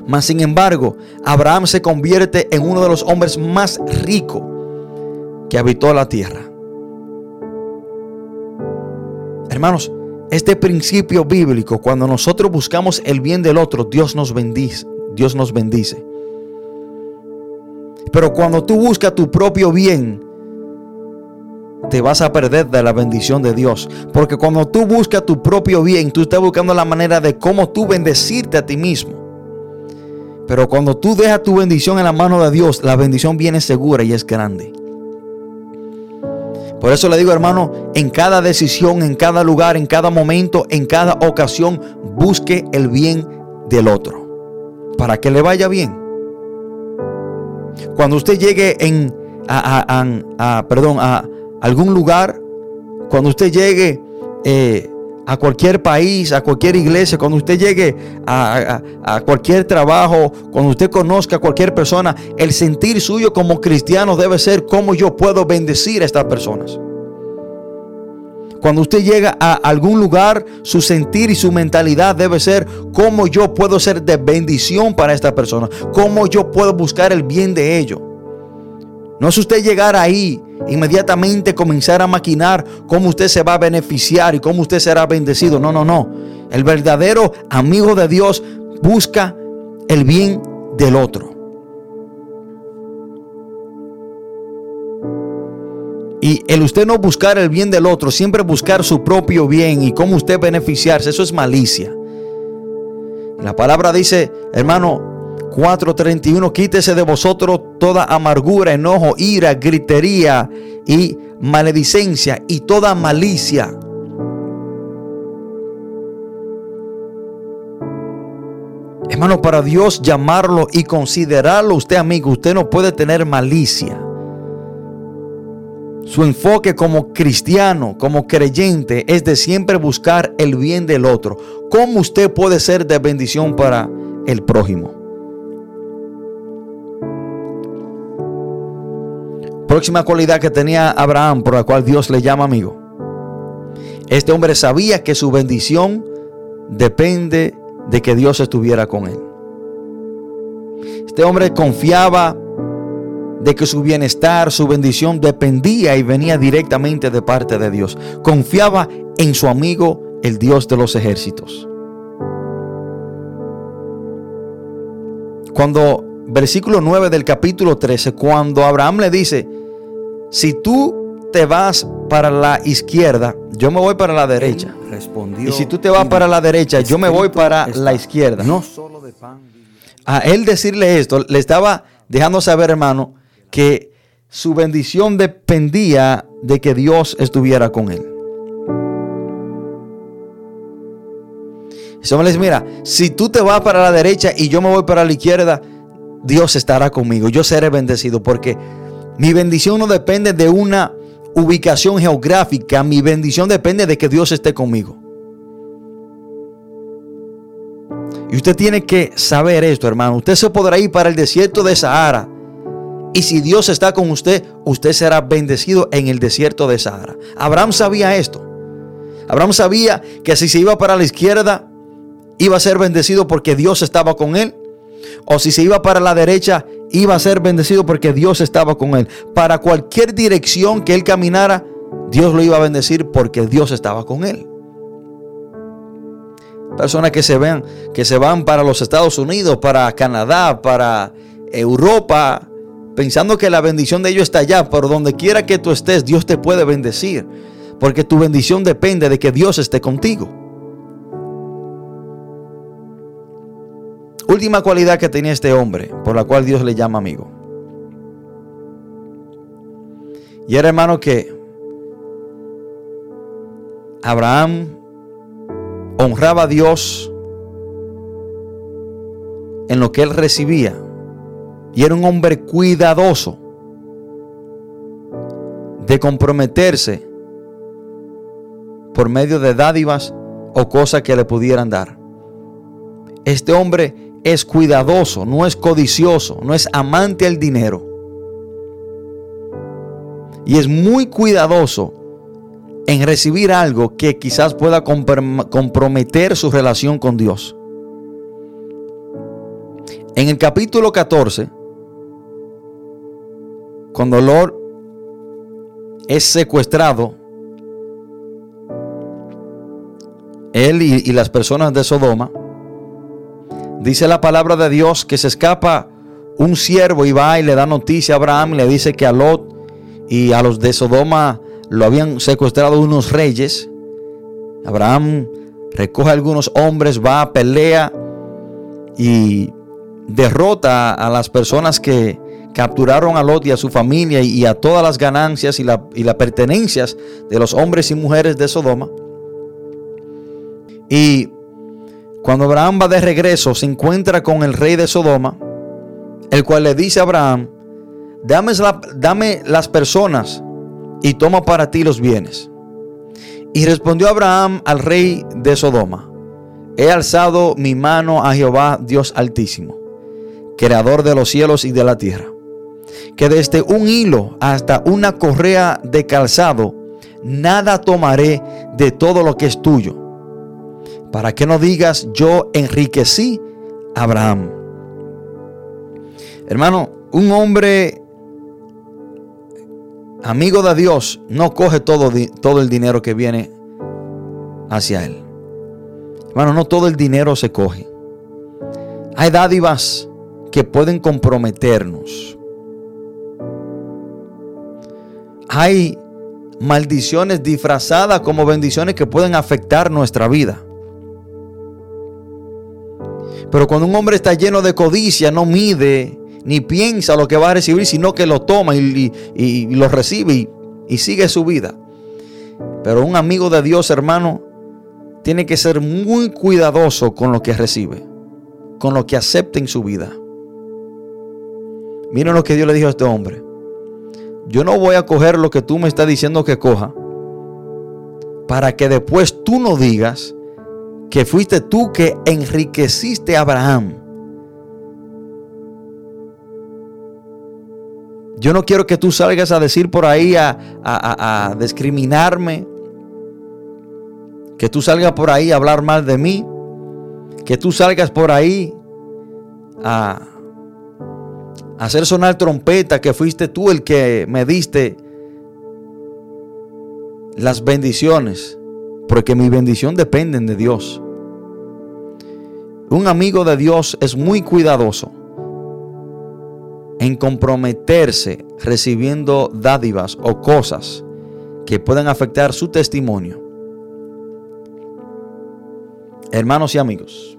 B: Mas sin embargo, Abraham se convierte en uno de los hombres más ricos que habitó la tierra. Hermanos, este principio bíblico, cuando nosotros buscamos el bien del otro, Dios nos bendice. Dios nos bendice. Pero cuando tú buscas tu propio bien, te vas a perder de la bendición de Dios. Porque cuando tú buscas tu propio bien, tú estás buscando la manera de cómo tú bendecirte a ti mismo. Pero cuando tú dejas tu bendición en la mano de Dios, la bendición viene segura y es grande. Por eso le digo, hermano, en cada decisión, en cada lugar, en cada momento, en cada ocasión, busque el bien del otro. Para que le vaya bien. Cuando usted llegue en, a, perdón, a algún lugar, cuando usted llegue eh, a cualquier país, a cualquier iglesia, cuando usted llegue a, a, cualquier trabajo, cuando usted conozca a cualquier persona, el sentir suyo como cristiano debe ser cómo yo puedo bendecir a estas personas. Cuando usted llega a algún lugar, su sentir y su mentalidad debe ser cómo yo puedo ser de bendición para esta persona, cómo yo puedo buscar el bien de ellos. No es usted llegar ahí, inmediatamente comenzar a maquinar cómo usted se va a beneficiar y cómo usted será bendecido. No, no, no. El verdadero amigo de Dios busca el bien del otro. Y el usted no buscar el bien del otro, siempre buscar su propio bien y cómo usted beneficiarse, eso es malicia. La palabra dice, hermano 4:31, quítese de vosotros toda amargura, enojo, ira, gritería y maledicencia y toda malicia. Hermano, para Dios llamarlo y considerarlo usted amigo, usted no puede tener malicia. Su enfoque como cristiano, como creyente, es de siempre buscar el bien del otro. ¿Cómo usted puede ser de bendición para el prójimo? Próxima cualidad que tenía Abraham, por la cual Dios le llama amigo. Este hombre sabía que su bendición depende de que Dios estuviera con él. Este hombre confiaba de que su bienestar, su bendición dependía y venía directamente de parte de Dios. Confiaba en su amigo, el Dios de los ejércitos. Cuando, versículo 9 del capítulo 13, cuando Abraham le dice, si tú te vas para la izquierda, yo me voy para la derecha. y si tú te vas para la derecha, yo me voy para la izquierda. No solo de pan. A él decirle esto, le estaba dejando saber, hermano, que su bendición dependía de que Dios estuviera con él. Me dice, mira, si tú te vas para la derecha y yo me voy para la izquierda, Dios estará conmigo. Yo seré bendecido porque mi bendición no depende de una ubicación geográfica. Mi bendición depende de que Dios esté conmigo. Y usted tiene que saber esto, hermano. Usted se podrá ir para el desierto de Sahara y si Dios está con usted, usted será bendecido en el desierto de Sahara. Abraham sabía esto. Abraham sabía que si se iba para la izquierda, iba a ser bendecido porque Dios estaba con él. O si se iba para la derecha, iba a ser bendecido porque Dios estaba con él. Para cualquier dirección que él caminara, Dios lo iba a bendecir porque Dios estaba con él. Personas que se vean, que se van para los Estados Unidos, para Canadá, para Europa, pensando que la bendición de ellos está allá, pero donde quiera que tú estés, Dios te puede bendecir, porque tu bendición depende de que Dios esté contigo. Última cualidad que tenía este hombre, por la cual Dios le llama amigo. Y era hermano que Abraham honraba a Dios en lo que él recibía. Y era un hombre cuidadoso de comprometerse por medio de dádivas o cosas que le pudieran dar. Este hombre es cuidadoso, no es codicioso, no es amante al dinero. Y es muy cuidadoso en recibir algo que quizás pueda comprometer su relación con Dios. En el capítulo 14, cuando Lord es secuestrado, él y, las personas de Sodoma, dice la palabra de Dios que se escapa un siervo y va y le da noticia a Abraham y le dice que a Lot y a los de Sodoma lo habían secuestrado unos reyes. Abraham recoge a algunos hombres, va a pelea y derrota a las personas que, capturaron a Lot y a su familia y a todas las ganancias y, las pertenencias de los hombres y mujeres de Sodoma. Y cuando Abraham va de regreso, se encuentra con el rey de Sodoma, el cual le dice a Abraham, dame, dame las personas y toma para ti los bienes. Y respondió Abraham al rey de Sodoma, he alzado mi mano a Jehová Dios altísimo, creador de los cielos y de la tierra que desde un hilo hasta una correa de calzado, nada tomaré de todo lo que es tuyo. Para que no digas, yo enriquecí a Abraham. Hermano, un hombre amigo de Dios no coge todo, todo el dinero que viene hacia él. Hermano, no todo el dinero se coge. Hay dádivas que pueden comprometernos. Hay maldiciones disfrazadas como bendiciones que pueden afectar nuestra vida. Pero cuando un hombre está lleno de codicia, no mide ni piensa lo que va a recibir, sino que lo toma y, lo recibe y, y sigue su vida. Pero un amigo de Dios, hermano, tiene que ser muy cuidadoso con lo que recibe, con lo que acepta en su vida. Miren lo que Dios le dijo a este hombre yo no voy a coger lo que tú me estás diciendo que coja para que después tú no digas que fuiste tú que enriqueciste a Abraham. Yo no quiero que tú salgas a decir por ahí a, a, discriminarme, que tú salgas por ahí a hablar mal de mí, que tú salgas por ahí a, hacer sonar trompeta que fuiste tú el que me diste las bendiciones, porque mi bendición dependen de Dios. Un amigo de Dios es muy cuidadoso en comprometerse recibiendo dádivas o cosas que puedan afectar su testimonio. Hermanos y amigos,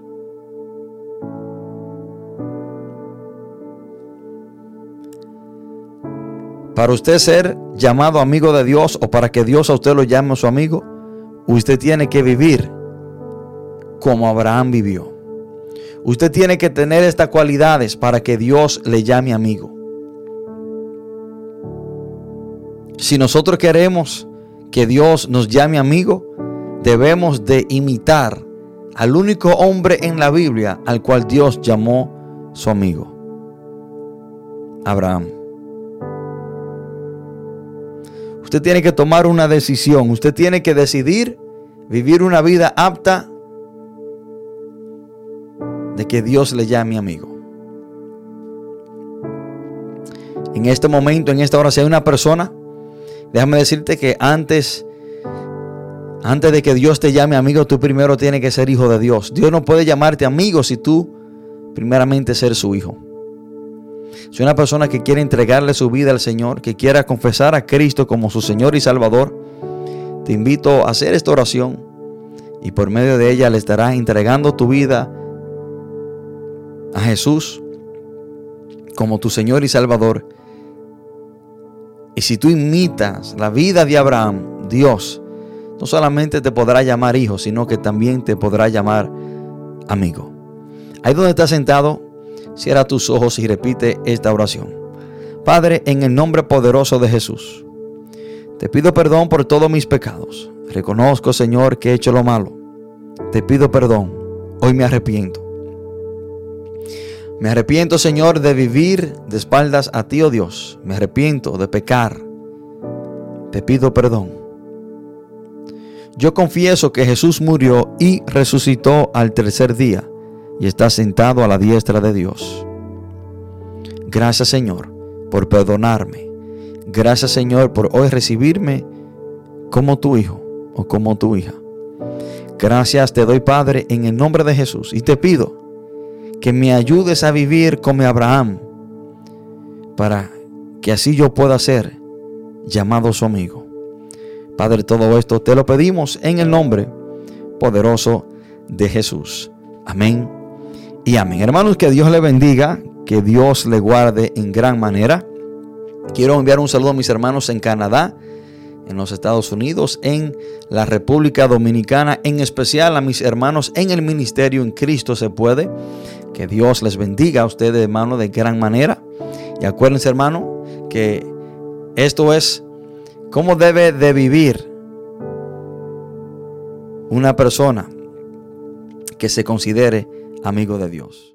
B: Para usted ser llamado amigo de Dios o para que Dios a usted lo llame su amigo, usted tiene que vivir como Abraham vivió. Usted tiene que tener estas cualidades para que Dios le llame amigo. Si nosotros queremos que Dios nos llame amigo, debemos de imitar al único hombre en la Biblia al cual Dios llamó su amigo, Abraham. Usted tiene que tomar una decisión. Usted tiene que decidir vivir una vida apta de que Dios le llame amigo. En este momento, en esta hora, si hay una persona Déjame decirte que antes, antes de que Dios te llame amigo, tú primero tienes que ser hijo de Dios. Dios no puede llamarte amigo si tú primeramente ser su hijo. Si una persona que quiere entregarle su vida al Señor, que quiera confesar a Cristo como su Señor y Salvador, te invito a hacer esta oración y por medio de ella le estarás entregando tu vida a Jesús como tu Señor y Salvador. Y si tú imitas la vida de Abraham, Dios no solamente te podrá llamar hijo, sino que también te podrá llamar amigo. Ahí donde estás sentado, cierra tus ojos y repite esta oración. Padre, en el nombre poderoso de Jesús, te pido perdón por todos mis pecados. Reconozco, Señor, que he hecho lo malo. Te pido perdón. Hoy me arrepiento. Me arrepiento, Señor, de vivir de espaldas a ti, oh Dios. Me arrepiento de pecar. Te pido perdón. Yo confieso que Jesús murió y resucitó al tercer día y está sentado a la diestra de Dios. Gracias, Señor, por perdonarme. Gracias, Señor, por hoy recibirme como tu hijo o como tu hija. Gracias te doy, Padre, en el nombre de Jesús y te pido que me ayudes a vivir como Abraham, para que así yo pueda ser llamado su amigo. Padre, todo esto te lo pedimos en el nombre poderoso de Jesús. Amén y amén. Hermanos, que Dios le bendiga, que Dios le guarde en gran manera. Quiero enviar un saludo a mis hermanos en Canadá, en los Estados Unidos, en la República Dominicana, en especial a mis hermanos en el ministerio en Cristo se puede. Que Dios les bendiga a ustedes, hermano, de gran manera. Y acuérdense, hermano, que esto es cómo debe de vivir una persona que se considere amigo de Dios.